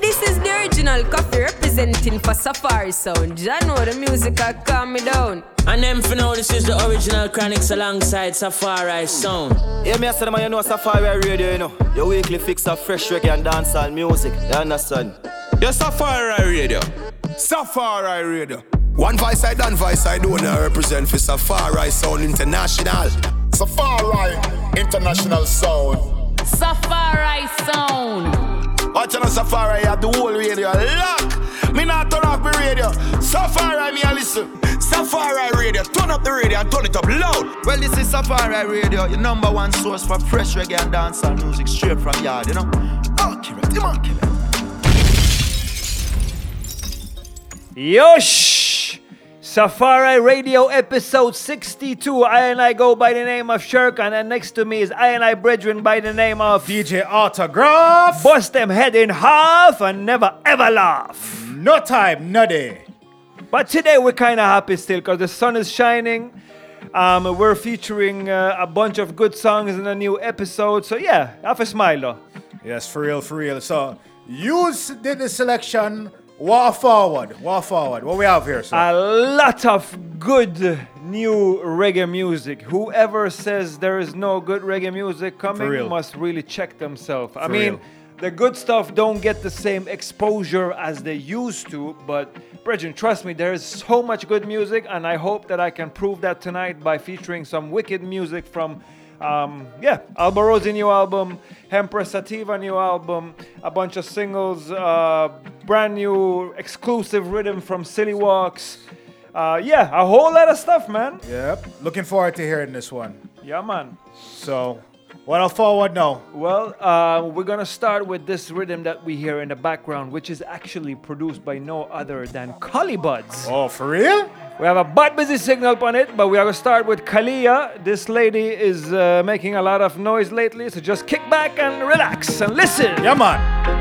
This is the original Koffee representing for Safari Sound. I know the music I calm me down. And then for now, this is the original Chronixx alongside Safari Sound. Yeah, me I said, man, you know Safari Radio, you know. Your weekly fix of fresh reggae and dancehall music. You understand? Your Safari Radio. Safari Radio. One voice I done voice I do now represent for Safari Sound International. Safari International Sound. Safari Sound. Watching on Safari, I have the whole radio lock. Me not turn off the radio. Safari, me a listen. Safari Radio, turn up the radio and turn it up loud. Well, this is Safari Radio, your number one source for fresh reggae and dancehall music straight from yard, you know. Oh, come on, kill. Yosh! Safari Radio episode 62. I and I go by the name of Shirkan, and next to me is I and I brethren by the name of DJ Autograph. Bust them head in half and never ever laugh. No time, no day. But today we're kind of happy still because the sun is shining. Um, we're featuring uh, a bunch of good songs in a new episode. So yeah, have a smile though. Yes, for real, for real. So you did the selection Walk forward, walk forward. What we have here, sir? A lot of good new reggae music. Whoever says there is no good reggae music coming must really check themselves. I mean, real. the good stuff don't get the same exposure as they used to, but Brethren, trust me, there is so much good music, and I hope that I can prove that tonight by featuring some wicked music from um, yeah, Alborosie new album, Hempress Sativa new album, a bunch of singles, uh, brand new exclusive rhythm from Silly Walks. Uh, yeah, a whole lot of stuff, man. Yep. Looking forward to hearing this one. Yeah, man. So, what I'll forward now? Well, uh, we're gonna start with this rhythm that we hear in the background, which is actually produced by no other than Collie Buddz. Oh, for real? We have a butt busy signal on it, but we are gonna start with Khalia. This lady is uh, making a lot of noise lately, so just kick back and relax and listen. Yeah, man.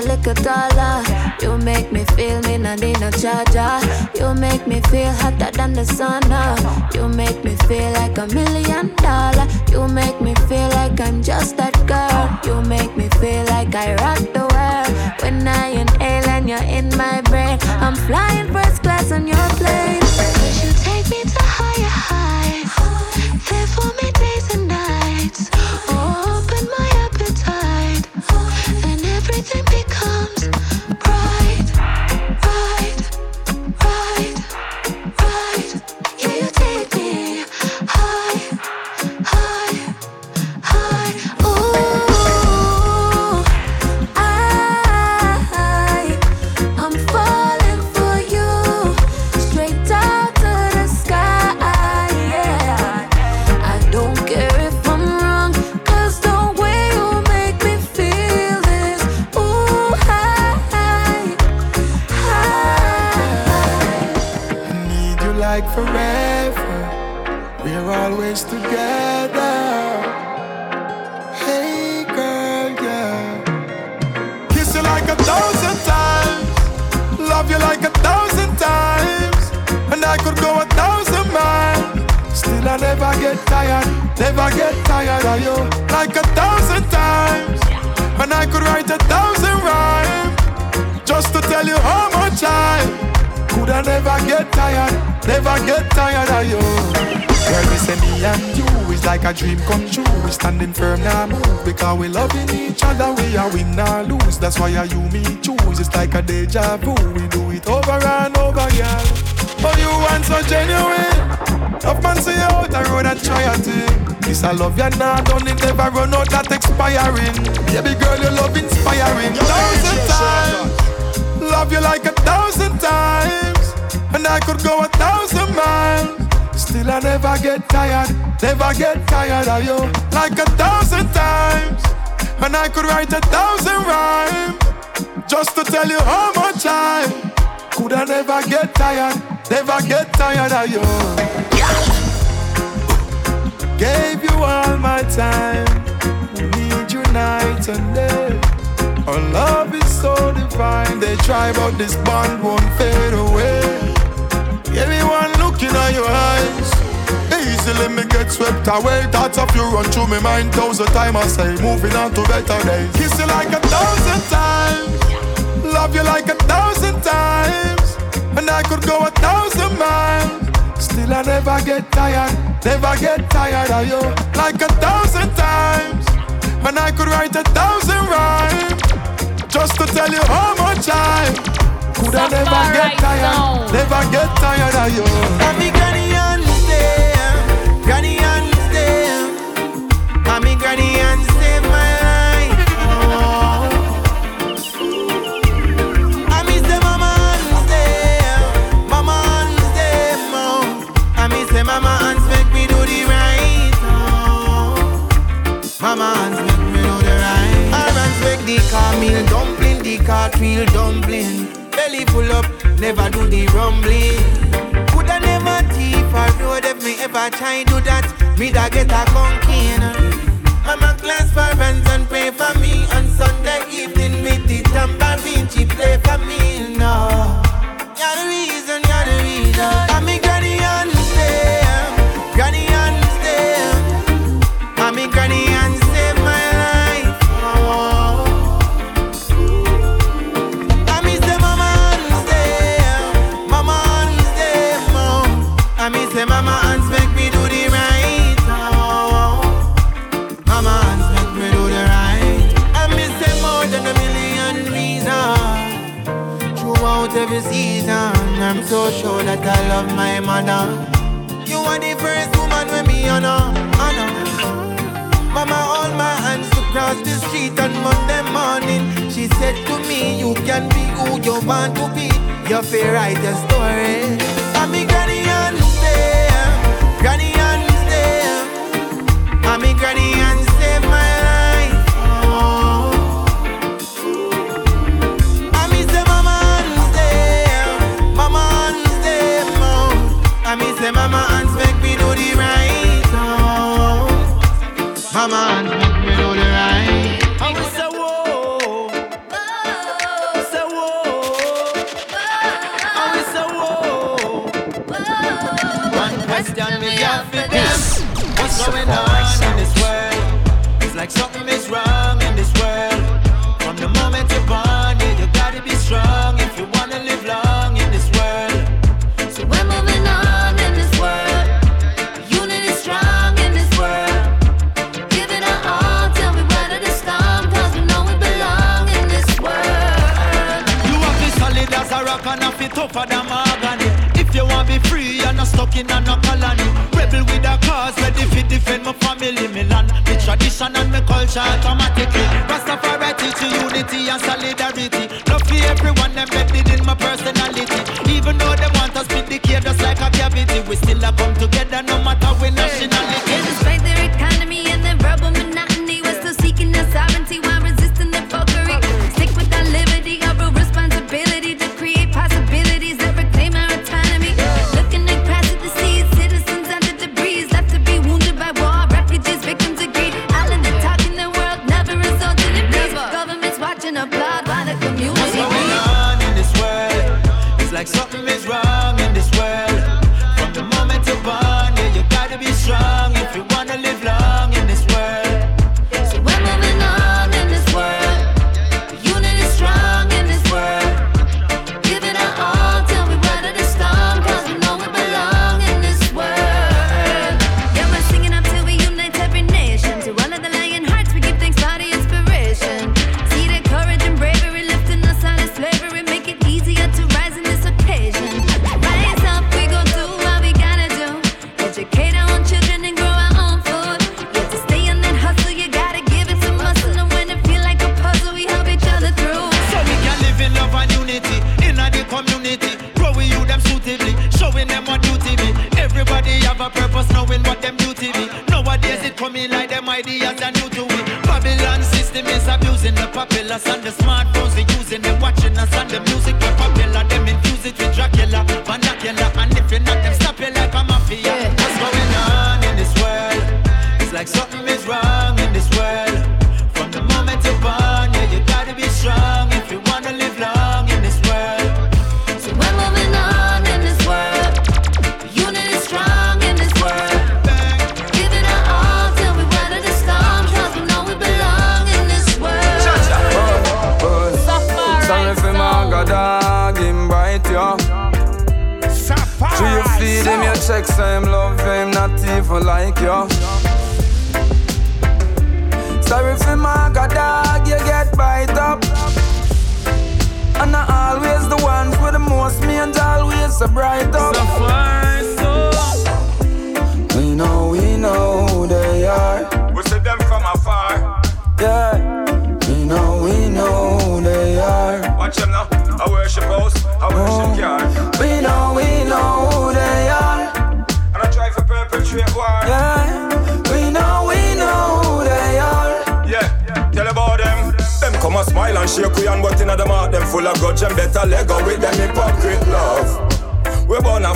A little taller. You make me feel me not need no charger. You make me feel hotter than the sun. Uh. You make me feel like a million dollar. You make me feel like I'm just that girl. You make me feel like I rock the world. When I inhale and you're in my brain, I'm flying first class on your plane. And everything like forever. We're always together. Hey girl, yeah. Kiss you like a thousand times. Love you like a thousand times. And I could go a thousand miles. Still I never get tired, never get tired of you. Like a thousand times. And I could write a thousand rhymes. Just to tell you how much I could I never get tired, never get tired of you. Girl, me say me and you is like a dream come true. We standing firm now move because we loving each other. We are win or lose. That's why I you me choose. It's like a deja vu. We do it over and over, girl. Oh, you want so genuine. Tough man see you out the road and try a thing. This I love you now, done it never run out that expiring. Baby girl, your love inspiring. Thousand times. Love you like a thousand times. And I could go a thousand miles. Still I never get tired, never get tired of you. Like a thousand times, and I could write a thousand rhymes just to tell you how much I could I never get tired, never get tired of you. Gave you all my time, We need you night and day. Our love is so divine. They try, but this bond won't fade away. At your eyes. Easily me get swept away. Thoughts of you run through my mind thousand times. I say, moving on to better days. Kiss you like a thousand times. Love you like a thousand times. And I could go a thousand miles. Still I never get tired, never get tired of you. Like a thousand times. And I could write a thousand rhymes. Just to tell you how much I could I never get tired, never get tired of you. Let me granny understand, granny understand. I'm me granny understand my life. Oh. I miss the mama understand, mama understand more. Oh. I miss the mama hands make me do the right. Oh. Mama hands make me do the right. Her hands make the car meal dumpling, the cartwheel dumpling. Belly full up, never do the rumbling. Coulda never thief or road if me ever try to do that. Me da get a conking. Mama class for bands and pray for me on Sunday evening. Me the tambourine she play for me. No, you're the reason, you're the reason. And my mother. You are the first woman with me honor, honor. Mama hold my hands to cross the street on Monday morning. She said to me, You can be who you want to be. Your fear write a story. And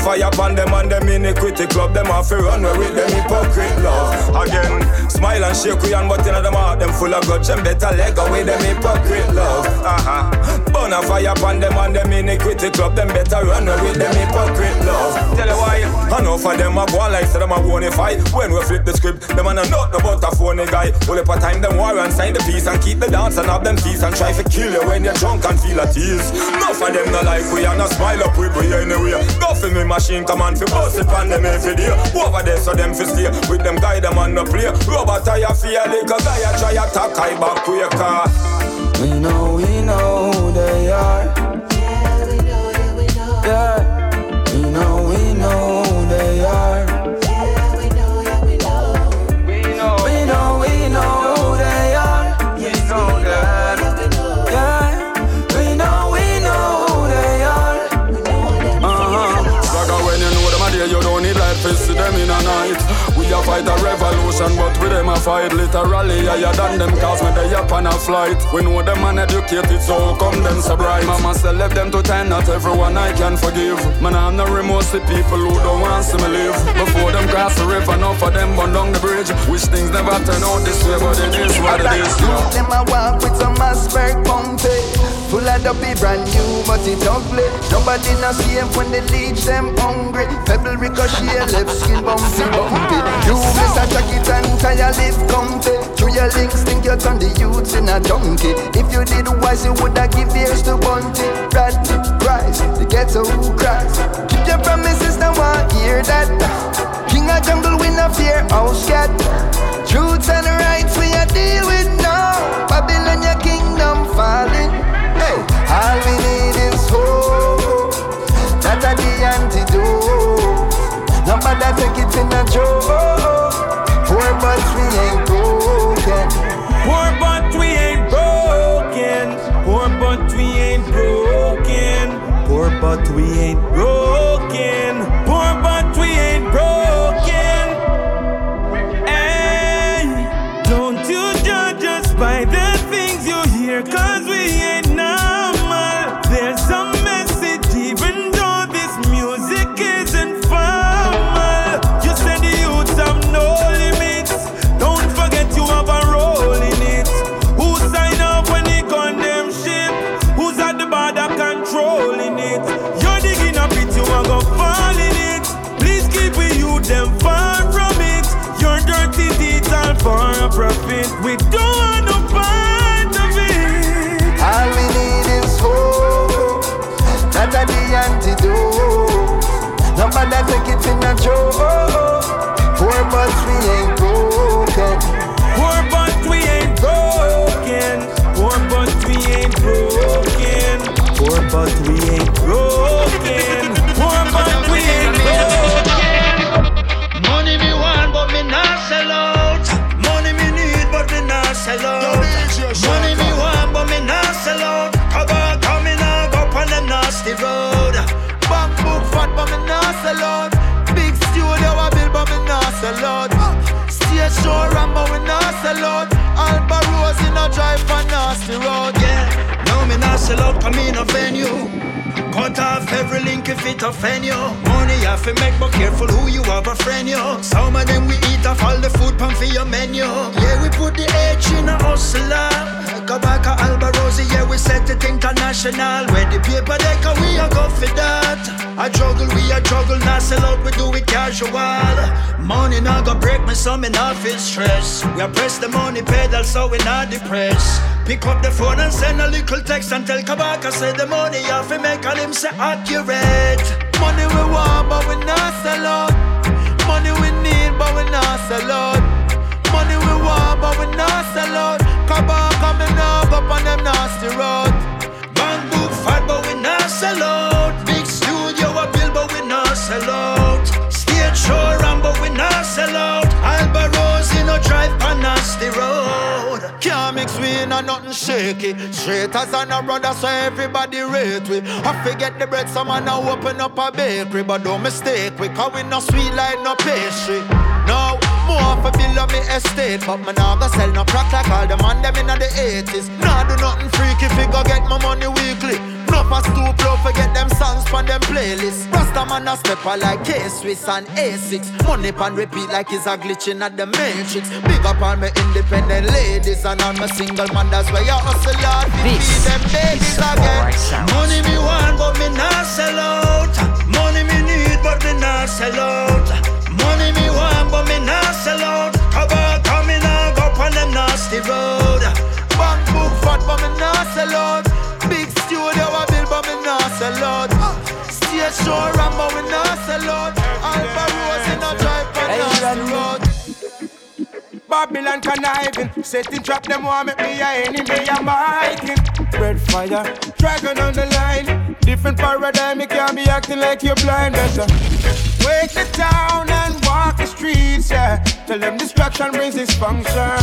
fire upon them and them iniquity club. Them off run we with them hypocrite love. Again, smile and shake we and but inna them heart them full of grudge. And better go with them hypocrite love. Uh-huh. Burn a fire upon them and them iniquity club. Them better run we with them hypocrite love. Tell you why, I know for them a go like say them a bonify When we flip the script, them a no nothing about a phony guy. All up a time them war and sign the peace and keep the dance and have them peace And try to kill you when you're drunk and feel at ease. Enough of them no like we and no smile up with we anyway. Nothing me machine come on fi bust it on them every day Over there so them fi stay with them guy them on the play Rubber tire feel like a guy a try attack I back quicker We know, we know who they are. Yeah, we know, yeah, we know. Yeah, we know, we know who they are. Revolution, but with them a fight literally higher than them cause when they up on a flight. We know them uneducated, so come them so bright? Mama said left them to ten, not everyone I can forgive. Man, I'm no remorse to people who don't want to me live. Before them cross the river, enough of them burn down the bridge. Wish things never turn out this way, but it is what it is. Youth them a walk with some Asperg pumpy Full of dopey brand new but it ugly Nobody not safe when they leech them hungry Pebble ricochet left skin bumpy bumpy You miss a jacket and tire live comfy. Through your links think you turn the youths in a donkey. If you did wise you woulda give ears to Bunty. Radley, Price, the ghetto cries Keep your promises now I hear that. King of jungle we no fear house cat Truths and rights we a deal with now. Babylon, for a profit. We don't want no part of it. All we need is hope. That a the antidote. Nobody take it in a joke. Poor but we ain't broken. Poor but we ain't broken. Poor but we ain't broken. Poor but we ain't broken. Sell out. Big studio I build, but me not sell out. Stage sure Rambo we not sell out. Alba Rose in a drive on nasty road, yeah. No, me not sell out, come in a venue. Cut off every link if it offend you. Money have to make, but careful who you have a friend you. Some of them we eat off all the food pan for your menu. Yeah, we put the H in a hustler. International. Where the paper they can we a go for that. I juggle, we a juggle, not sell out, we do it casual. Money not go break me, so me not feel stress. We a press the money pedal, so we not depressed. Pick up the phone and send a little text and tell Kabaka say the money you have make all him say accurate. Money we want but we not sell out. Money we need but we not sell out. Money we want but we not sell out. Kabaka me now go on them nasty road. Not sell out. Big studio a bill but we not sell out. Stage show run but we not sell out. Alba Rose in no drive on nasty road. Can't mix we in a nothing shaky. Straight as an a brother, so everybody rate we. I forget the bread, some man now open up a bakery, but don't mistake we, cause we no sweet like no pastry. More for build up me estate, but me nah go sell no crack like all the man them in the 80s. Nah do nothing freaky, figure get my money weekly. No pass too low, forget them songs from them playlists. Rasta man a stepper like K-Swiss and A6. Money pan repeat like it's a glitching at the matrix. Big up all my independent ladies and all my single man, that's why you hustle hard. Feed them babies again. Money me want, but me not sell out. Money me need, but me not sell out. Money me want, but me not sell out. Cover coming now, go on them nasty road. Bank book fat, but me not sell out. Big studio I build, but me not sell out. Stage show run, but we not sell out. Alba Rose in a drive, but nasty road. Babylon conniving, setting trap them want make me a enemy, I'm hiking. Red fire, dragon on the line. Different paradigm, you can't be acting like you're blind. Better wake the town and walk the streets, yeah. Tell them distraction brings dysfunction.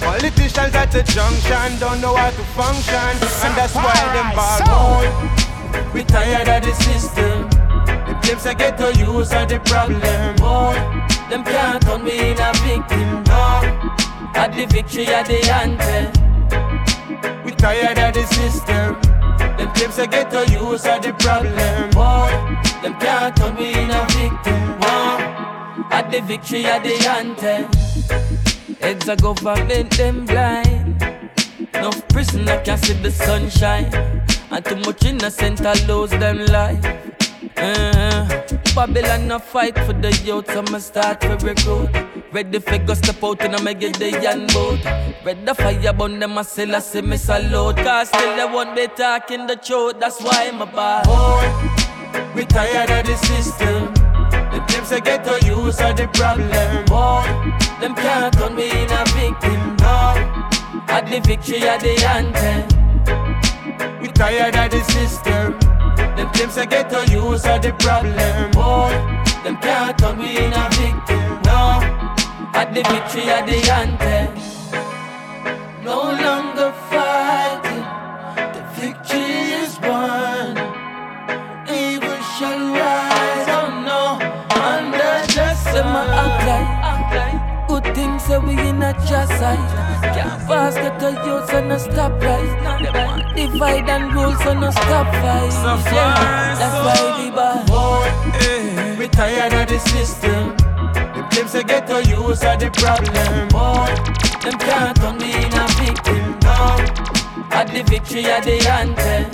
Politicians at the junction don't know how to function, and that's why them bad boy. We tired of the system. The claims I get to use are the problem, boy. Them can't turn me in a victim, no. At the victory at the anthem. We tired of the system. Them claims I get to use are the problem, boy. Them can't turn me in a victim, no. At the victory at the anthem. Heads of government them blind. No prisoner can see the sunshine. And too much innocent I lose them life. Uh, Babylon no fight for the youth, so I'ma start to recruit. Ready for go step out and I'ma get the yan boat. Red the fire burn them, I still I see me salute. Cause still they won't be talking the truth, that's why I'm a bad boy. We tired of the system. The claims I get to use are the problem, boy. Them can't turn me in a victim, no. At the victory at the anthem. We tired of the system. Them claims I get to use are the problem, boy. Them can't turn me in a victim, no. At the victory at the anthem. No say we in a just side Can't pass get a youth and a stop right. Want divide and rule so no stop fight. Yeah, That's why we bad eh, We tired of the system. The claims they get to use are the problem. Boy Them can't turn me in a victim no. At the victory at the anthem.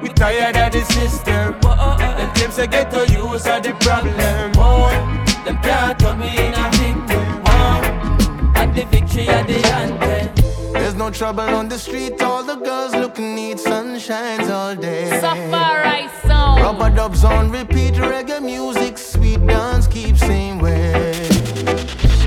We tired of the system. Oh, oh, oh. Them claims they get to use are the problem. Boy, them can't turn me in a victim. At the victory anthem. There's no trouble on the street. All the girls looking neat, sunshines all day. Safari song. Rubber dubs on repeat, reggae music, sweet dance keep same way.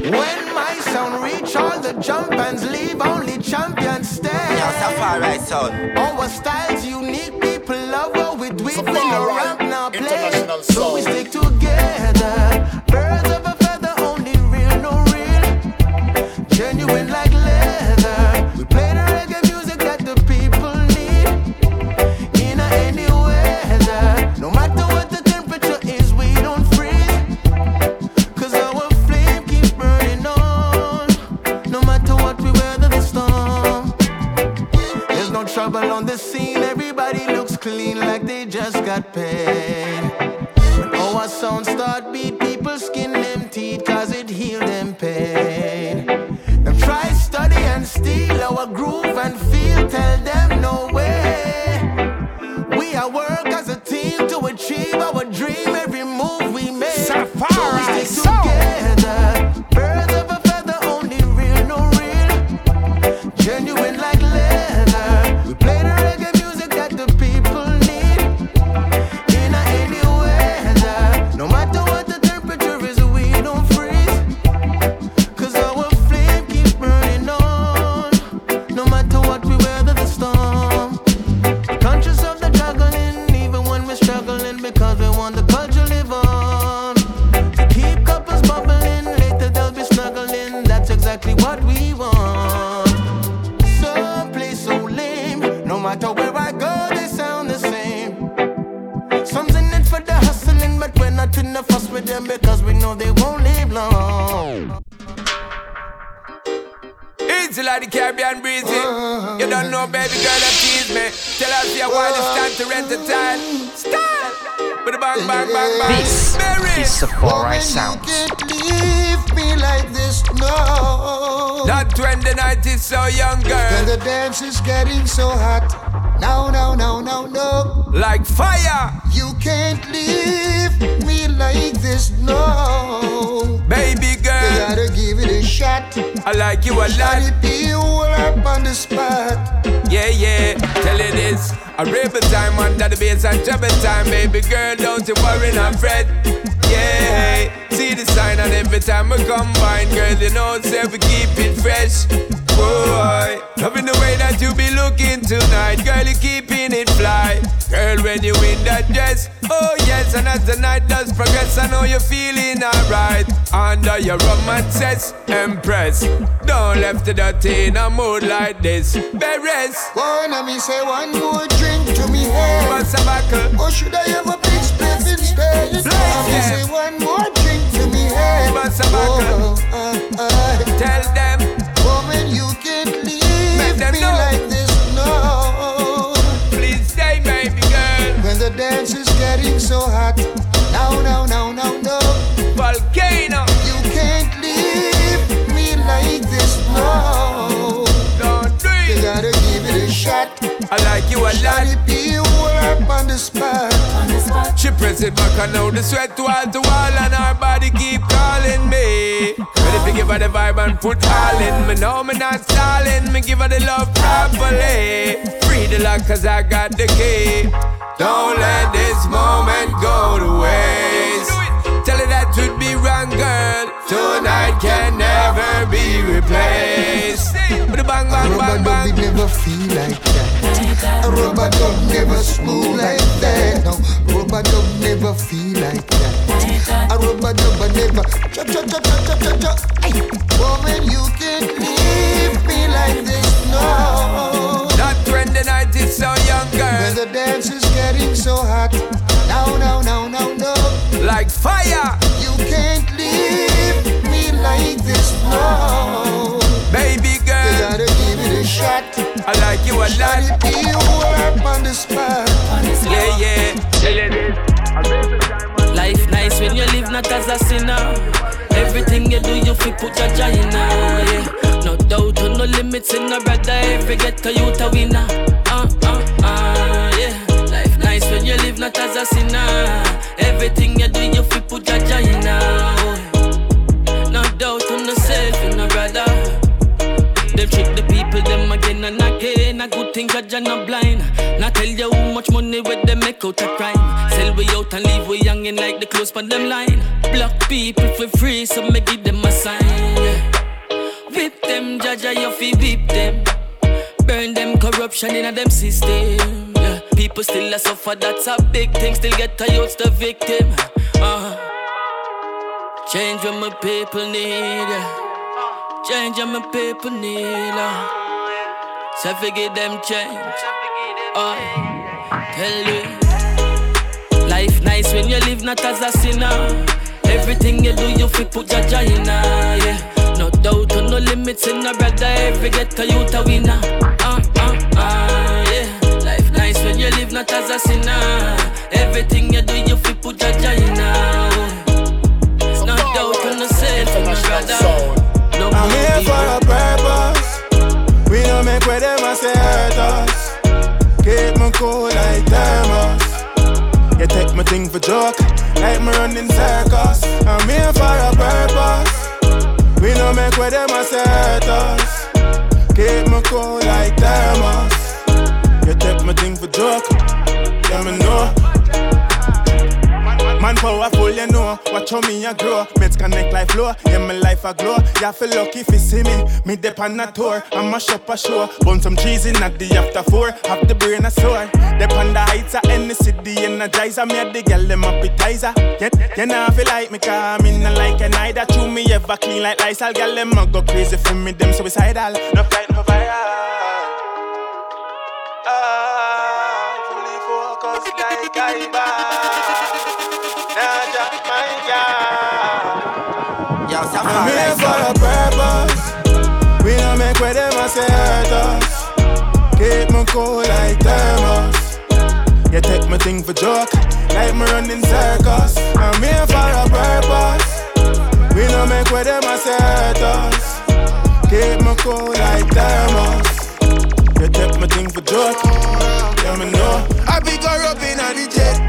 When my sound reach all the jump and leave, only champions stay. Yo, Safari sound. Our style's unique, people love what we do. We no Safari rap now play, so we stick together. Birds got paid. When our sound start beat, people skin them teeth cause it heal them pain. Them try study and steal our groove and feel, tell them no way. Know they won't live long. Easy like the Caribbean breezy. You don't know, baby girl, that tease me. Tell us your why it's time to rent the time. Stop! With a bang, bang, bang, bang. This Berry. is Safari Sounds. Leave me like this, no. Not when the night is so young, When girl. the dance is getting so hot. No, no, no, no, no. Like fire. You can't leave me like this, no. Baby girl. You gotta give it a shot. I like you a lot. Shawty be all up on the spot. Yeah, yeah, tell it this. A rebel time under the bass and trouble time, baby girl, don't you worry, not fret. Yeah, see the sign and every time we combine, girl, you know, say we keep it fresh. Boy, loving the way that you be looking tonight, girl, you keeping it fly. Girl, when you in that dress, oh yes, and as the night does progress, I know you're feeling alright. Under your romances, empress. Don't left the dirty in a mood like this. Beres. Wanna me say one more drink to me head. What's a buckle? Or should I have a big spliff instead? Wanna me say one more drink to me head. What's a buckle? Oh, uh, uh. Tell them. You can't leave me know. like this, no. Please stay, baby girl. When the dance is getting so hot. Shot. I like you a lot. Shawty be all up on the spot. She press it back and now the sweat wall to wall and her body keep calling me. Ready to give her the vibe and put all in me. No, me not stalling. Me give her the love properly. Free the lock cause I got the key. Don't let this moment go to waste. Tell her that would be wrong, girl. Tonight can never be replaced. With a bang, A bang, rubber bang, dub never feel like that. A rubber dub never smooth like that. No, rubber dub never feel like that. A rubber dub never cha cha cha cha cha cha cha. Woman, you can't leave me like this, no. Not when the night is so young, When girl. the dance is getting so hot. No, no, no, no, no. Like fire. You can't leave me like this, no. Baby girl. You gotta give it a shot. I like you a lot. Shawty be all up on the spot. Yeah, yeah. Life nice when you live not as a sinner. Everything you do, you fi put your China. Yeah. No doubt, no limits in a brother. Every get to you to winner. Uh, uh, uh, yeah. Life nice when you live not as a sinner. Everything you do, you fi put your China. Oh. No doubt, no self in a brother. Them trick the people, them again and again. A good thing you're not blind. Not tell you how much money with them make out a crime. Sell we out and leave we youngin' like the clothes on them line. Block people for free, so me give them a sign. Whip them, Jaja, you fi whip them. Burn them corruption in a them system. Yeah. People still a suffer, that's a big thing. Still get a youth the victim. Uh-huh. Change what my people need. Yeah. Change what my people need. Uh. So forget them change. Oh, tell you. Life nice when you live not as a sinner. Everything you do, you fi put your China. Yeah. No doubt, no limits in a brother. Every get to you to winner. Uh, uh, uh, yeah. Life nice when you live not as a sinner. Everything you do, you fi put your China. No doubt the self, my brother. No I'm here for a purpose. We don't make where them a say hurt us. Keep me cool like thermos. You take my thing for joke, like me running circus. I'm here for a purpose. We don't make where them a hurt us. Keep me cool like thermos. You take my thing for joke, yeah me know. Man powerful, you know. Watch how me a grow. Mates connect like flow. Yeah, my life a glow. You feel lucky if you see me. Me dep on a tour. I'm a shop a show. Bun some cheese in at the after four. Have the brain a sore. Dep on the heights of any city energizer. Me a the girl them appetizer. You, you know feel like me car. Me not like an eye that you me ever clean like Lysol. Girl them a go crazy for me. Them suicidal. No fight no fire. Ah, fully focused like I I'm here for a purpose. We don't make where them a say hurt us. Keep me cool like thermos. You take my thing for joke, like me running circus. I'm here for a purpose. We don't make where them a say hurt us. Keep me cool like thermos. You take my thing for joke, yeah me know. I pick her up in the jet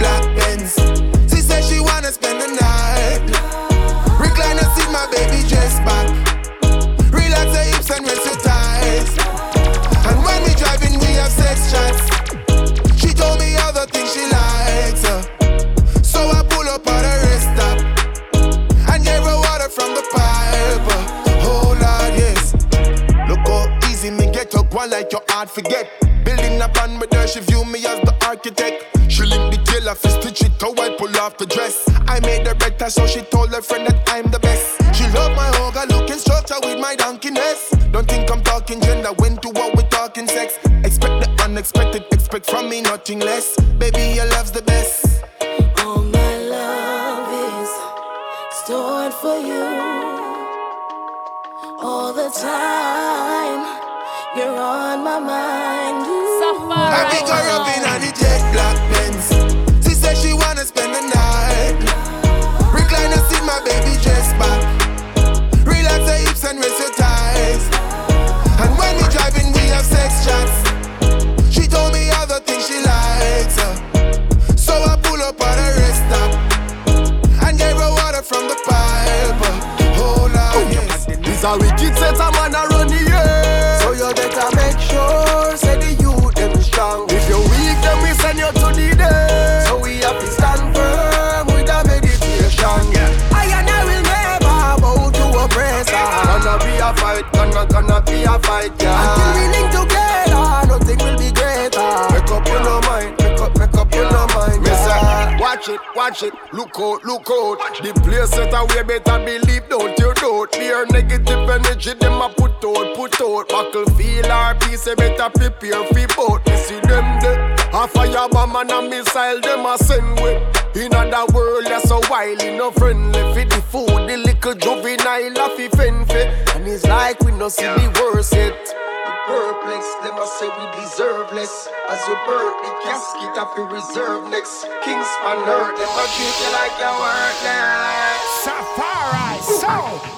away, better believe, don't you doubt. Fear negative energy, them a put out, put out. Buckle feel our peace, they better prepare for both. Me see them there, a fire bomb and a missile, them a send with. In other world, that's so wily, no friendly. For the food, the little juvenile, a fi fend fi. And it's like we no see the worst yet. Perplex, them a say we deserve less. As you birth the casket, I feel reserve next. Kings on earth, them a treat you like you're worthless. Safari, so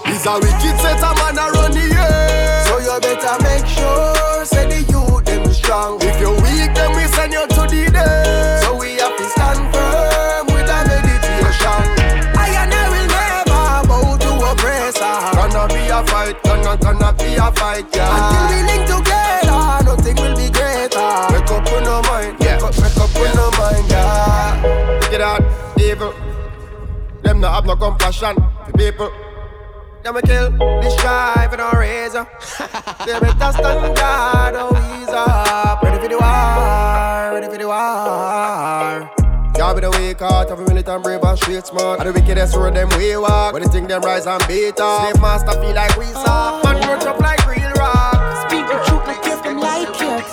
He's a wicked set a man a run the air. So you better make sure, say the youth them strong. If you weak, then we send you to the day. So we have to stand firm with a meditation. I and I will never bow to oppressor. Gonna be a fight, gonna gonna be a fight, yeah. Until we link together, nothing will be greater. Make up with no mind, yeah. Make up, make up with no mind, yeah. Look at that, evil. Them not have no compassion for people. Them a kill, destroy for no reason. they better stand guard, oh ease up. Ready for the war, ready for the war. Y'all be the weak heart of a militant brave and street smart. And the wickedest road them we walk. When they think them rise and beat up. Slave master feel like we saw. Ah. Man run up like real rock. Speak the truth, but give them like it.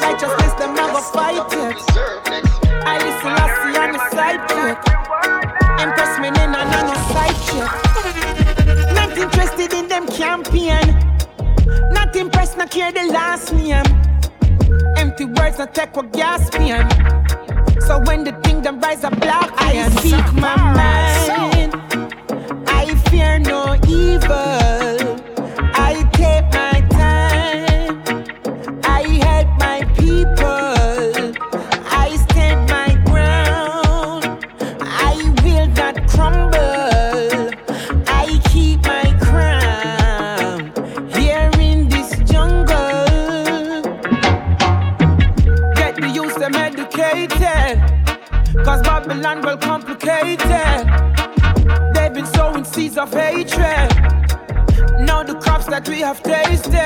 Righteousness, them never fight it. I listen, I see on the sidekick. Impress me, then I'm on a side chick. Not interested in them campaign. Not impressed, not care the last name. Empty words not take what gas behind. So when the thing them rise a black, I speak my mind. We have tasted.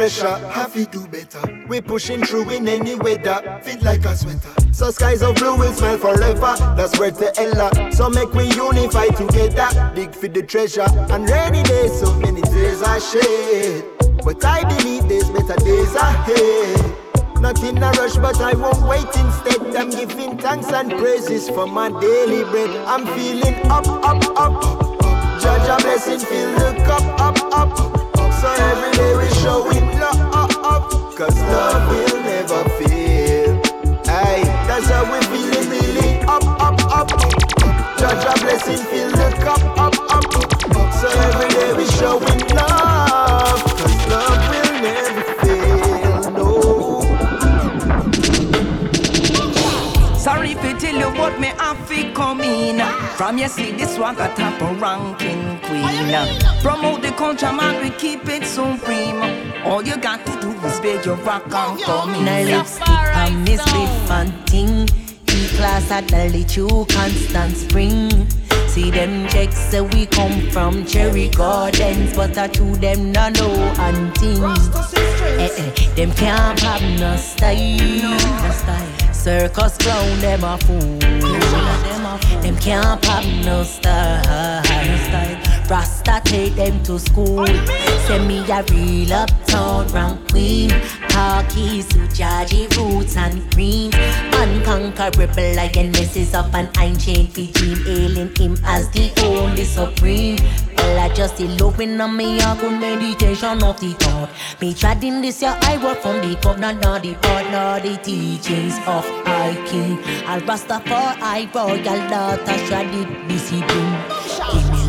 Pressure. Have to do better. We pushing through in any weather. Feel like a sweater. So skies of blue will smell forever. That's where to Ella. So make we unify together. Dig for the treasure. And rainy days, so many days I shed. But I believe there's better days ahead. Not in a rush, but I won't wait instead. I'm giving thanks and praises for my daily bread. I'm feeling up, up, up. Judge a blessing, fill the cup up, up. So every day we showing cause love will never fail. Aye, that's how we feeling really up, up, up. Judge a blessing, fill the cup up, up. So every day we showing love, cause love will never fail. No. Sorry if tell you what me have to come in. From you see this one got top ranking queen. Promote the culture man, we keep it supreme. All you got to do is beg your rock and come in. My lipstick and Miss Big Fanting. E-class at the little constant spring. See them checks say we come from Cherry Gardens, but I to them no know hunting. Eh, eh, them can't have no style. No style. Circus clown them a fool. Them can't have no style. Rasta take them to school. Send me a real uptown rank queen. Khakis, Sujaji, roots and greens. Unconquerable lioness up an ancient regime. Ailing him as the only supreme. Well, I just see loving on me, a good meditation of the thought. Me treading this year, I work from the cup, not not the part, not the teachings of I King. I'll Rastafari, I royal daughter, shredded discipline.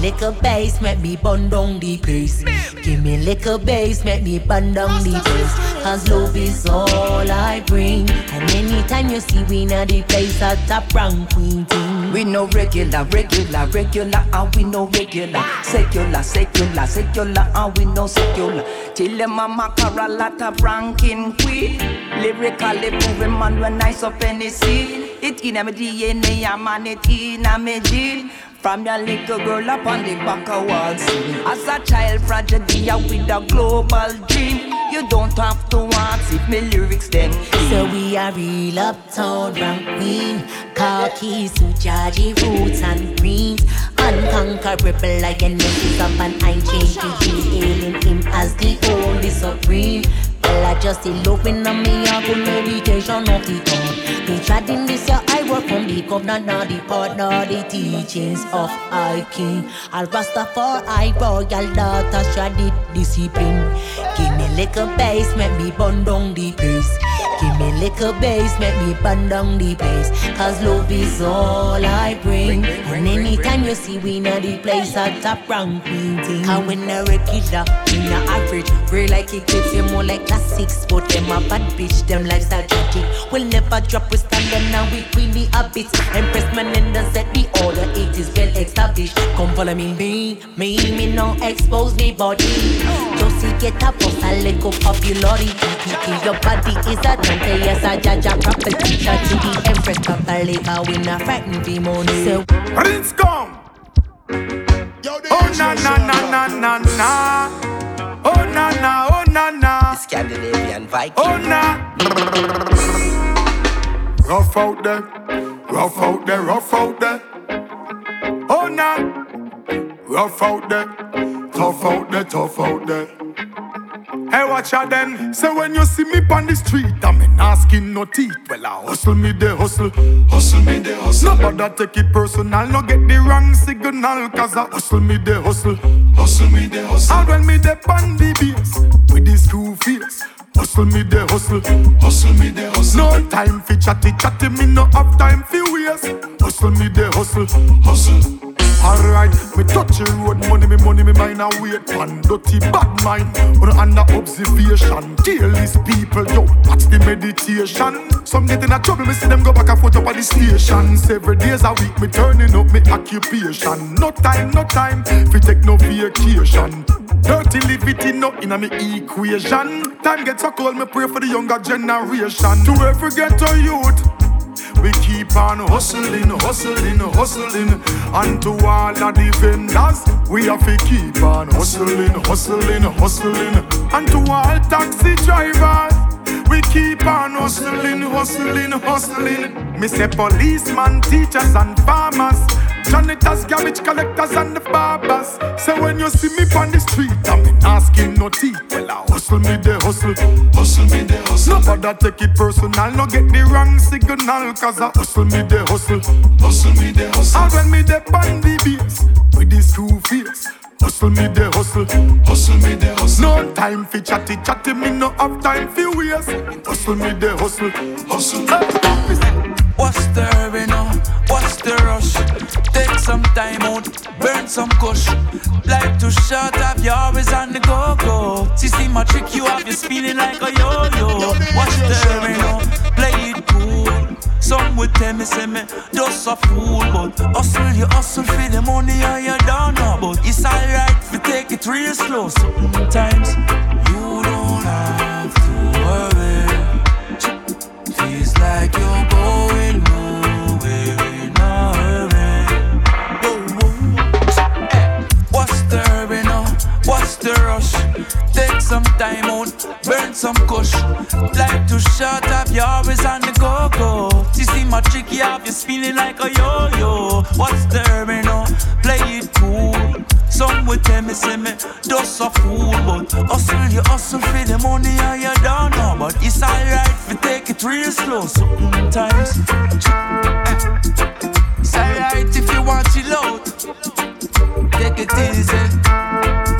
Give me little bass, make me burn down the place. Give me little bass, make me burn down the place. Cause love is all I bring. And anytime you see we in the place, at top rank queen thing. We no regular, regular, regular, and we no regular. Secular, secular, secular, and we no secular. Till them a macar a lot of ranking queen. Lyrically moving man when I up any scene. It in my DNA, I'm on it in my gene. From your little girl up on the back of wall scene. As a child prodigy with a global dream. You don't have to ask if me lyrics them. So we are real uptown rank queen. To Georgie roots and greens. Unconquerable like an is up and I change to hailing him as the only supreme. Well, I just eloping on me, a good meditation of the tongue. Me treading this year, I work from the covenant, not the part, not the teachings of our king. I'll Rastafari, royal daughter, shredded discipline. Give me little bass, make me burn down the place. Give me little bass, make me burn down the place. Cause love is all I bring. And anytime you see we know the place, I top rank queen thing. Cause when a regular, we not average. Real like it gives you more like classics. But them a bad bitch, them lifestyle tragic. We'll never drop, we stand and now we queen the habits. Empress Menendez set the order, it is well established. Come follow me, me, me, me no expose me body. Just see get up, boss a little popularity. Your body is a temple, yes, a judge a proper teacher to the Empress Catholic. We not frightened for money. So, Prince come. Oh na na na na na na. Oh na na, oh na na. Scandinavian Viking. Oh na. Rough out there, rough out there, rough out there. Oh na. Rough out there, tough out there, tough out there. Hey, watch out then. Say when you see me on the street, I'm in asking no teeth. Well, I hustle me the hustle, hustle me the hustle. No Nobody take it personal, no get the wrong signal. Cause I hustle me the hustle, hustle me the hustle. And when me the on the bass, with these two face. Hustle me the hustle, hustle me the hustle. No time for chatty chatty, me no have time for waste. Hustle me the hustle, hustle. Alright, me touch the road, money, me money, me mind a wait. One dirty bad mind, on under observation. These people, yo, watch the meditation. Some get in a trouble, me see them go back and forth up at the station. Several days a week, me turning up me occupation. No time, no time, fi take no vacation. Dirty live it in no in a me equation. Time get so cold, me pray for the younger generation. To ever every ghetto youth we keep on hustling, hustling, hustling. And to all of the vendors, we have to keep on hustling, hustling, hustling. And to all taxi drivers, we keep on hustling, hustling, hustling. Me say policeman, teachers and farmers. Janitors, garbage collectors and the barbers. So when you see me on the street, I'm in asking no tea. Well, I hustle me the hustle, hustle me the hustle. Nobody take it personal, no get the wrong signal. Cause I hustle me the hustle, hustle me the hustle. And when me the on the bass, with this two face. Hustle me the hustle, hustle me the hustle. No time for chatty chatty, me no have time for waste. Hustle me the hustle, hustle. What's the hurry now? What's the rush? Take some time out, burn some kush. Life too short, have you always on the go go? See, see my trick, you have you spinning like a yo yo. What's the hurry? Play it cool. Some would tell me, say me, just a fool, but hustle, you hustle for the money and you don't know. But it's alright if you take it real slow. Sometimes you don't have to worry. Feels like you're rush? Take some time out, burn some kush. Life too short, have you always on the go go? See, see my trick, you have you spinning like a yo yo. What's the hurry now? Play it cool. Some would tell me, say me, just a fool. But hustle, you hustle for the money and you don't know. But it's alright if you take it real slow sometimes. It's alright if you want chill out. Take it easy.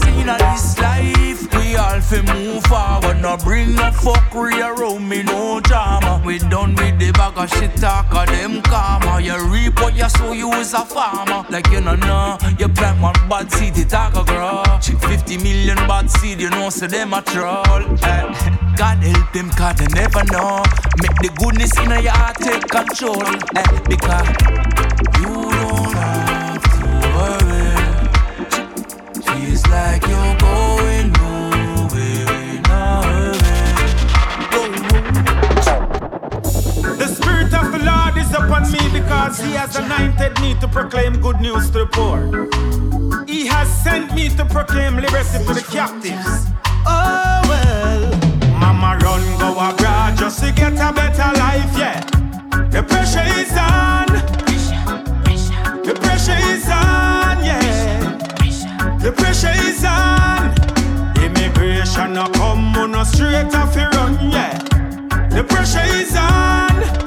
Cause in this life, we all fi move forward. No bring no fuckery around me, no drama. We done with the bag of shit talk of them karma. You reap what you sow, you is a farmer. Like you know, know, you plant one bad seed, it talk a grow. Chip 50 million bad seed, you know, so them a troll. Eh. God help them, cause they never know. Make the goodness in your heart take control. Eh. Because proclaim good news to the poor. He has sent me to proclaim liberty to the captives. Oh well. Mama run go abroad just to get a better life, yeah. The pressure is on. The pressure is on, yeah. The pressure is on. Immigration no come, on no straight off run, yeah. The pressure is on.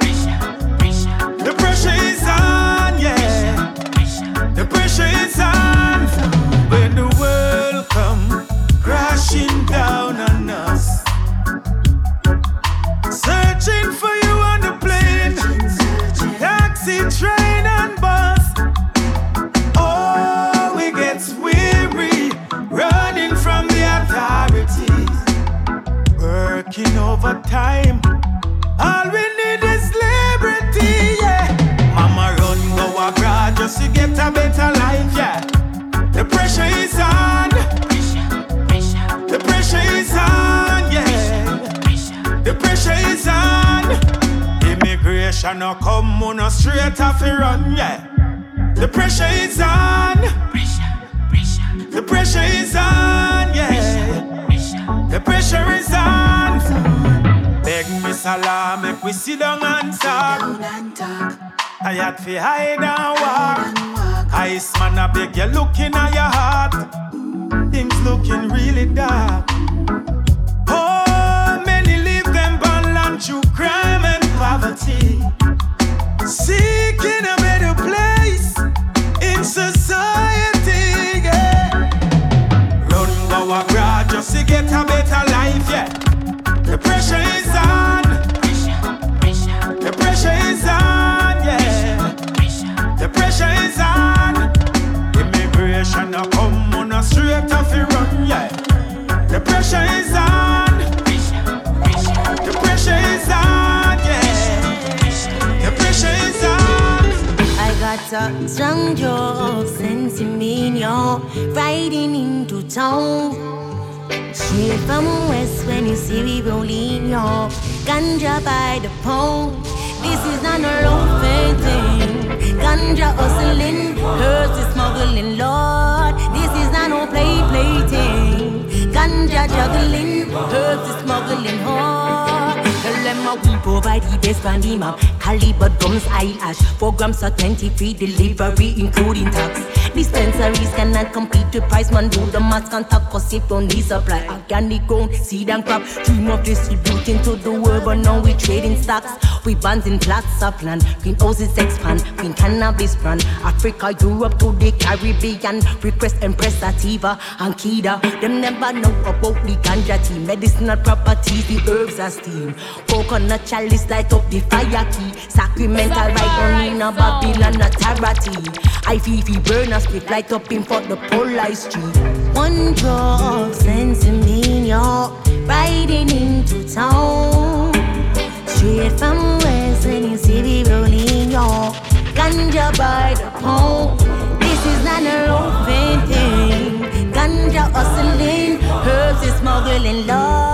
Immigration no come on no straight off the run, yeah. The pressure is on. Pressure, pressure. The pressure is on, yeah. The pressure is on. Beg me salam, make we sit down and talk. I had fi hide and walk. Ice man, I beg you looking at your heart. Mm. Things looking really dark. Poverty. Seeking a better place in society, yeah. Run go abroad just to get a better life, yeah. The pressure is on. The pressure is on, yeah. The pressure is on. Immigration now come on a straight off run, yeah. The pressure is on. Strong job sense in me, yo, riding into town. Straight from west when you see we rolling, yo, ganja by the pound. This is not a low thing. Ganja hustling, herbs is smuggling, Lord. This is not no play play thing. Ganja juggling, herbs is smuggling, hard. Them we provide the best on the map. Caliber drums, eyelash, four grams of 23 delivery, including tax. Dispensaries cannot compete the price. Man, do the mass contact cause it don't need supply. Organic grown, seed and crop. Dream of distributing to the world, but now we trading stocks. We bonds in plots of land. Greenhouses expand. Green cannabis brand. Africa, Europe to the Caribbean. Request Hempress Sativa and Keida. Them never know about the ganja tea. Medicinal properties, the herbs are steam. Oh, Coconut chalice light up the fire key. Sacramental right on in a Babylon, a Tarati. I feel fi burn a split light up in for the polite street. One drug sense in me, yo, riding into town. Straight from west when you see we rolling, yo. Ganja by the pound. This is not a low thing. Ganja hustling, herbs is smuggling, Lord.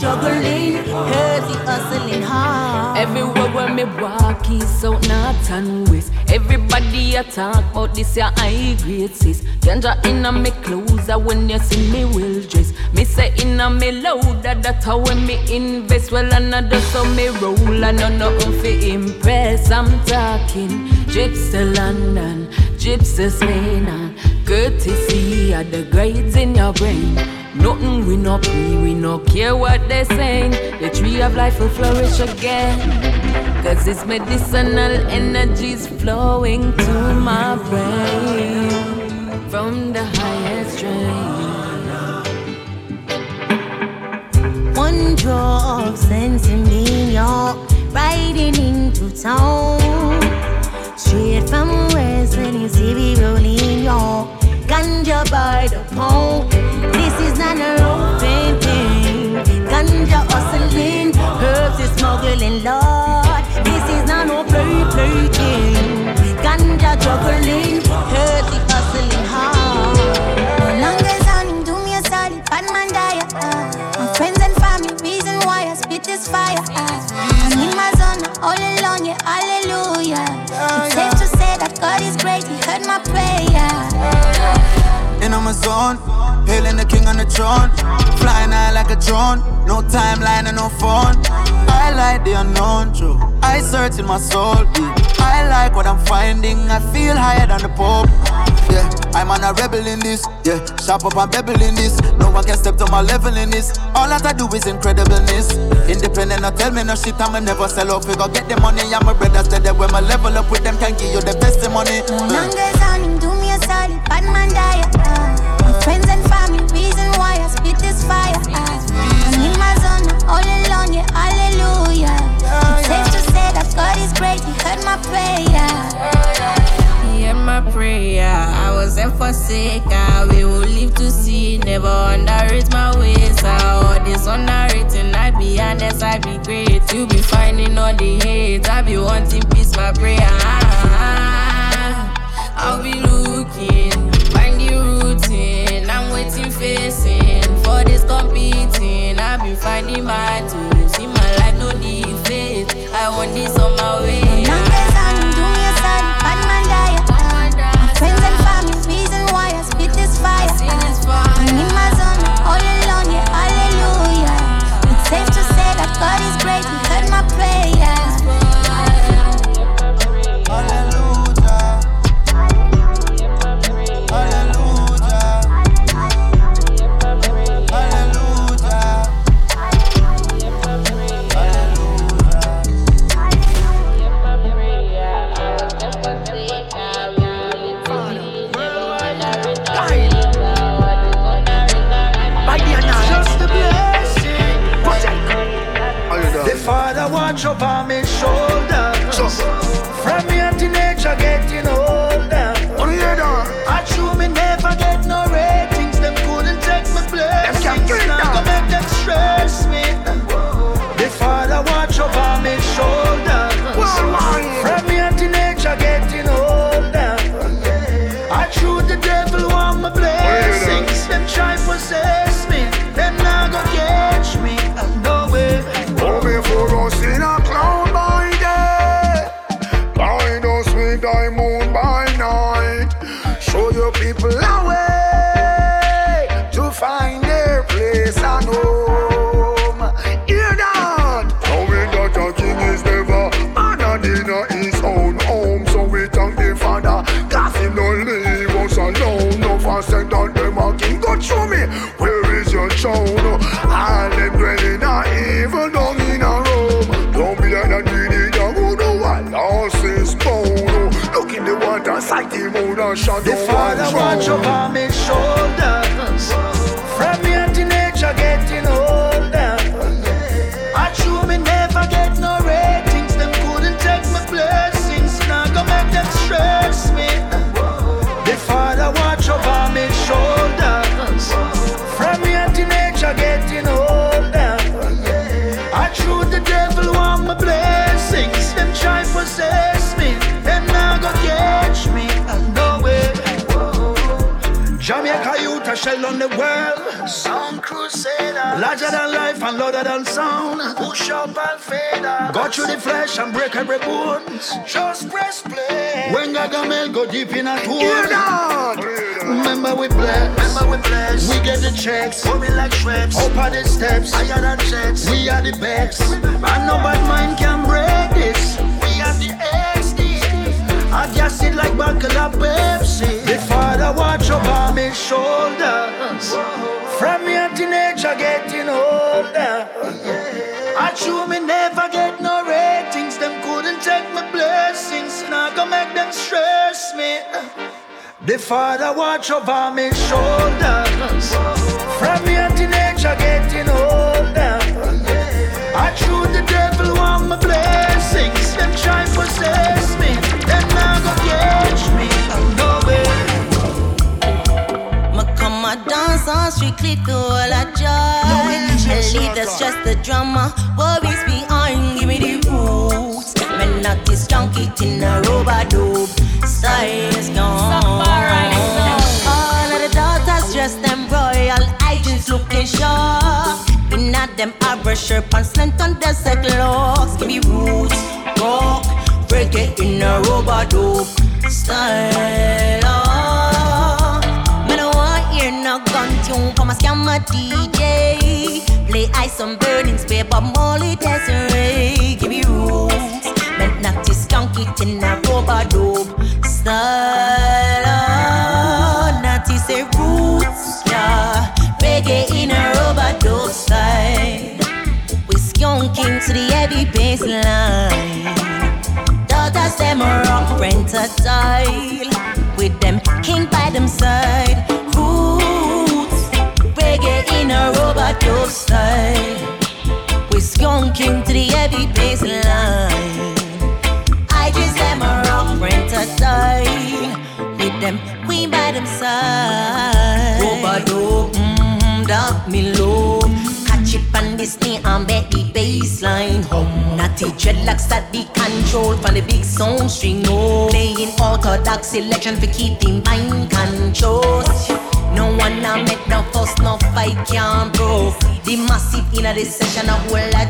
Juggling, is hustling hard. Everywhere where me walk is out north and west. Everybody a talk about this your high grade sis. Ganja inna me clothes a when you see me well dressed. Me say inna me loader ah, that how when me invest. Well another so me roll and no nothing fi impress. I'm talking trips to London, trips to Spain and courtesy of the grades in your brain. Nothing we no pre, we no care what they saying. The tree of life will flourish again. Cause it's medicinal energies flowing to my brain from the highest strain. One drop sense in me, yo, riding into town. Straight from west me rolling, yo. Ganja by the pound. This is not a open thing. Ganja hustling, herbs is smuggling, Lord. This is not no play play thing. Ganja juggling, herbs is hustling hard. Longest on do me a solid bad man diet. Uh. My friends and family, reason why I spit this fire. Uh. I'm in my zone, all alone, yeah, hallelujah. It's safe to say that God is great, He heard my zone. Hailing the king on the throne. Flying high like a drone. No timeline and no phone. I like the unknown, true. I search in my soul. I like what I'm finding. I feel higher than the Pope. Yeah, I'm on a rebel in this. Yeah, sharp up and pebble in this. No one can step to my level in this. All that I do is incredibleness. Independent, not tell me no shit. I'ma never sell out. Figure get the money. I'm a brother steady. When my level up with them, can give you the testimony. Be great. You be finding all the hate. I be wanting peace, my prayer. I'll be looking, find the routine. I'm waiting, facing for this competing. I've been finding my tools. Moon and shadow. The Father watch over my shoulders. Shell on the world. Sound crusader. Larger than life and louder than sound. Push up and fade out. Go through the flesh and break every bone. Just press play. When Gargamel go deep in a tune. Remember we bless. Remember we bless. We get the checks. Coming like shreds. Up on the steps. Higher than jets. We are the best. And no bad mind can break I gas it like buckle of Pepsi. The father watch over my shoulders. From young teenager getting older. I true me never get no ratings. Them couldn't take my blessings. Now go make them stress me. The father watch over my shoulders. From young teenager getting older. I true the devil want my blessings. Them try to possess strictly to all a joy. The leader's just the drama. Worries behind, give me the roots. Men not this junkie in a rub-a-dub. Style is gone. All of the daughters dress them royal. Agents looking sharp. In at them average shirt and slant on the set locks. Give me roots, rock, reggae in a rub-a-dub. Style. Tune from a scammer DJ. Play ice on Burning Spear, but Molly Desiree. Give me rules. Meant not to skunk it in a rub-a-dub style. Oh, not to say roots, yeah. Reggae in a rub-a-dub style. We skunking to the heavy bass line. Daughters them rock rent a style. With them king by them side. Rubber dope style. We skunking to the heavy bassline. I just them a rock rent a style. With them queen by them side. Oh, rubber dope, oh, mmm, dark me low. Catch it on this knee and bet the baseline hum. Natty dreadlocks at the control from the big sound string. Oh, playing orthodox selection for keep the mind control. No one I met no fuss, no fight can bro. The massive inner the session a whole a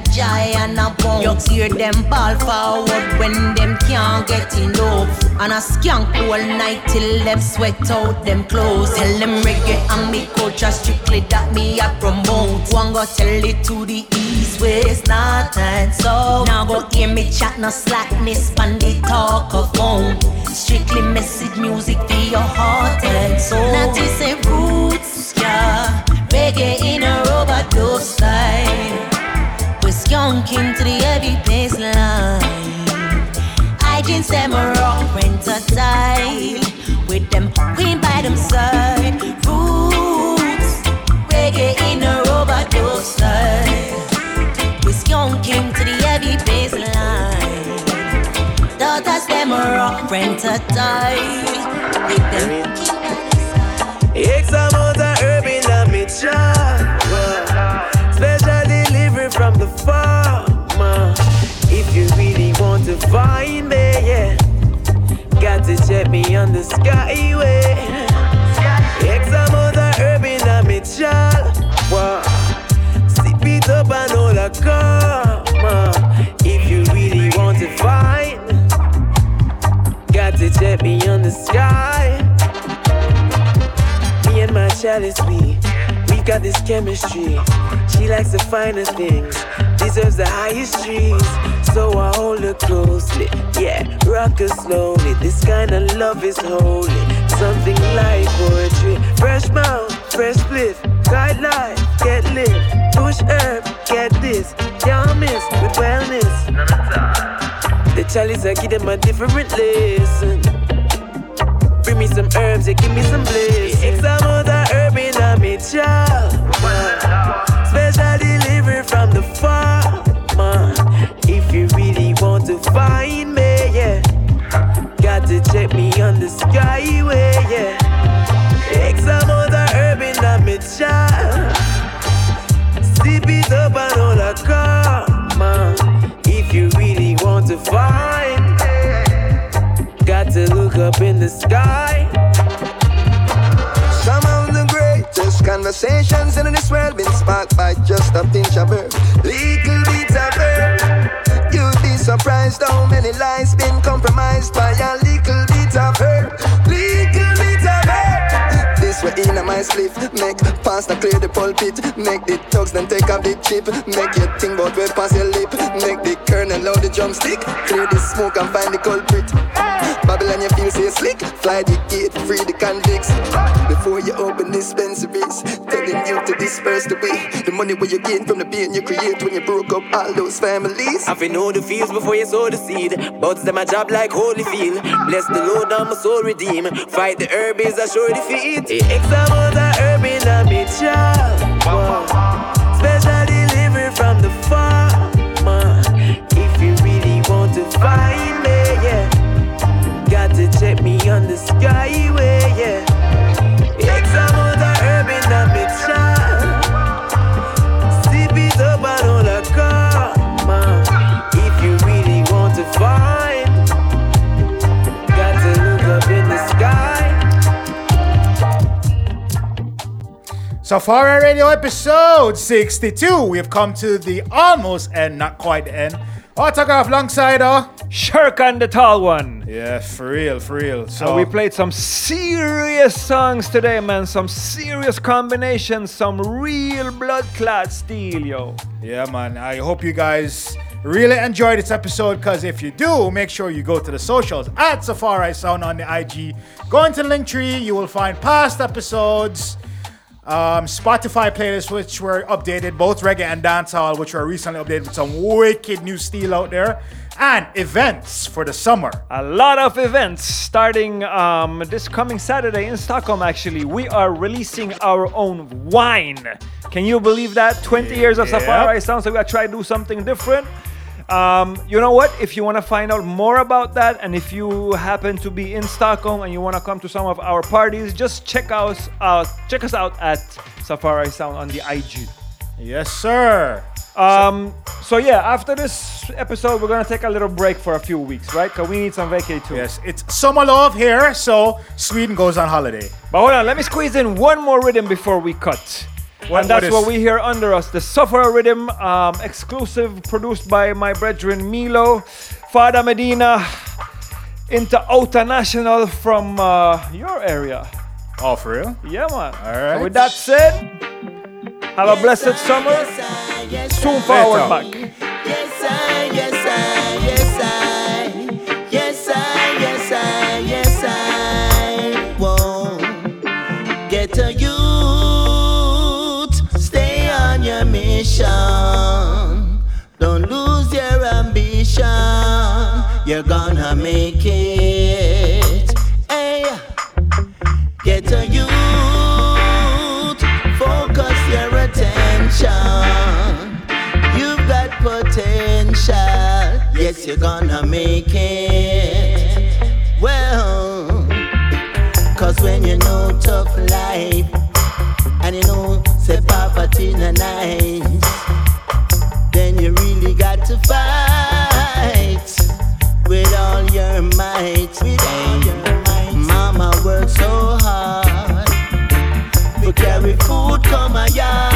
and a bone. You hear them ball forward when them can't get enough. And a skank all night till them sweat out them clothes. Tell them reggae and me culture strictly that me a promote. One go tell it to the east, west, north and south. Now go hear me chat no slackness on the talk of phone. Strictly message music for your heart and soul. Not to say roots, yeah. Reggae in a rub-a-dub style. We're skunking to the heavy bass line. I jeans them a rock a style. With them queen by them side. Roots, reggae in a a style. With X amount of herb in a jar. Special delivery from the farmer. If you really want to find me, yeah, got to check me on the skyway. X amount of herb in a jar. Wow. Sip it up and all the karma. If you really want to find, got to check me on the sky. Me and my chalice, we, we've got this chemistry. She likes the finer things, deserves the highest trees. So I hold her closely, yeah, rock her slowly. This kind of love is holy, something like poetry. Fresh mouth, fresh guide life, get lit. Push herb, get this, can't miss with wellness. The chalice, I give them a different lesson. Bring me some herbs, yeah, give me some bliss. X amount of herb in a jar. Special delivery from the farmer. If you really want to find me, yeah, got to check me on the skyway, yeah. X amount of herb in a. Sip it up and all. If you really want to find, got to look up in the sky. Some of the greatest conversations in this world been sparked by just a pinch of herb. Little bits of herb. You'd be surprised how many lives been compromised by a little bit of herb. Way in my sleep. Make pastor clear the pulpit. Make the thugs then take a big chip. Make you think about where pass your lip. Make the kernel load the drumstick. Clear the smoke and find the culprit. Babylon, you feel so slick. Fly the gate, free the convicts. Before you open dispensaries, telling you to disperse the way. The money where you gain from the pain you create when you broke up all those families. I feel know the fields before you sow the seed. Buds them a job like holy field. Bless the Lord, I'm a soul redeem. Fight the herb is a sure defeat. X amount of herb in a child. Special delivery from the farmer. If you really want to got to check me on the skyway, yeah. Herb in up and all the karma. If you really want to find, got to look up in the sky. Safari Radio episode 62. We have come to the almost end, not quite the end. Autograph alongside uh Shirk and the tall one. Yeah, for real, for real. So So we played some serious songs today, man. Some serious combinations, some real blood clot steel, yo. Yeah, man. I hope you guys really enjoyed this episode because if you do, make sure you go to the socials at Safari Sound on the IG. Go into the link tree, you will find past episodes, um, Spotify playlists, which were updated, both reggae and dancehall, which were recently updated with some wicked new steel out there, and events for the summer. A lot of events starting um, this coming Saturday in Stockholm, actually. We are releasing our own wine. Can you believe that? 20 years of Yeah. Safari sounds so we are trying to do something different. Um, you know what? If you want to find out more about that, and if you happen to be in Stockholm and you want to come to some of our parties, just check us out. Check us out at Safari Sound on the IG. Yes, sir. Um, so yeah, after this episode, we're gonna take a little break for a few weeks, right? Cause we need some vacay too. Yes, it's summer love here, so Sweden goes on holiday. But hold on, let me squeeze in one more rhythm before we cut. What- and that's what what, is- we hear under us. The Sufferer Rhythm, um, exclusive, produced by my brethren Milo, Fada Medina, into Outer National from uh, your area. Oh, for real? Yeah, man. All right. So with that said, have a blessed summer. Soon forward back. Yes, I, yes, I, potential. Yes, you're gonna make it. Well, cause when you know tough life, and you know, say poverty na nice, then you really got to fight with all your might. With all your might. Mama worked so hard to carry food come a yard.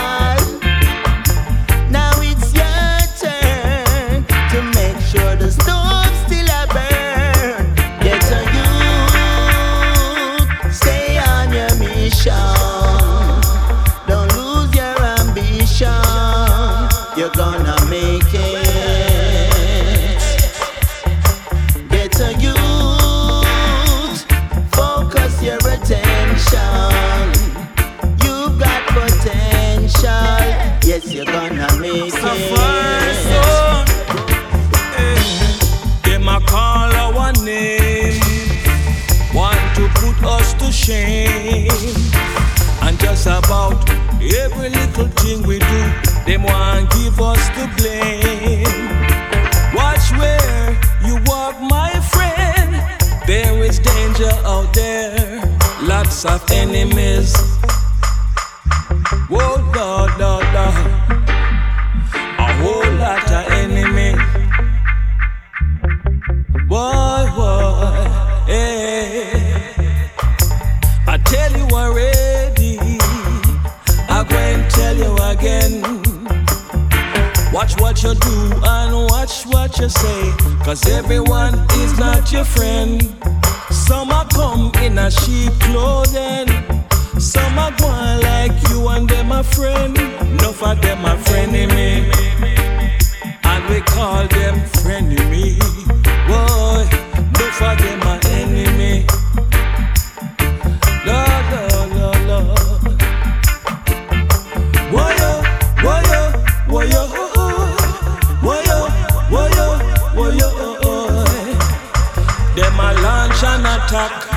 Give us the blame. Watch where you walk, my friend. There is danger out there, lots of enemies. Watch what you do and watch what you say, cause everyone is not your friend. Some are come in a sheep clothing, some are going like you and them a friend. Enough of them a frenemy, and we call them frenemy. Boy, enough of them a talk.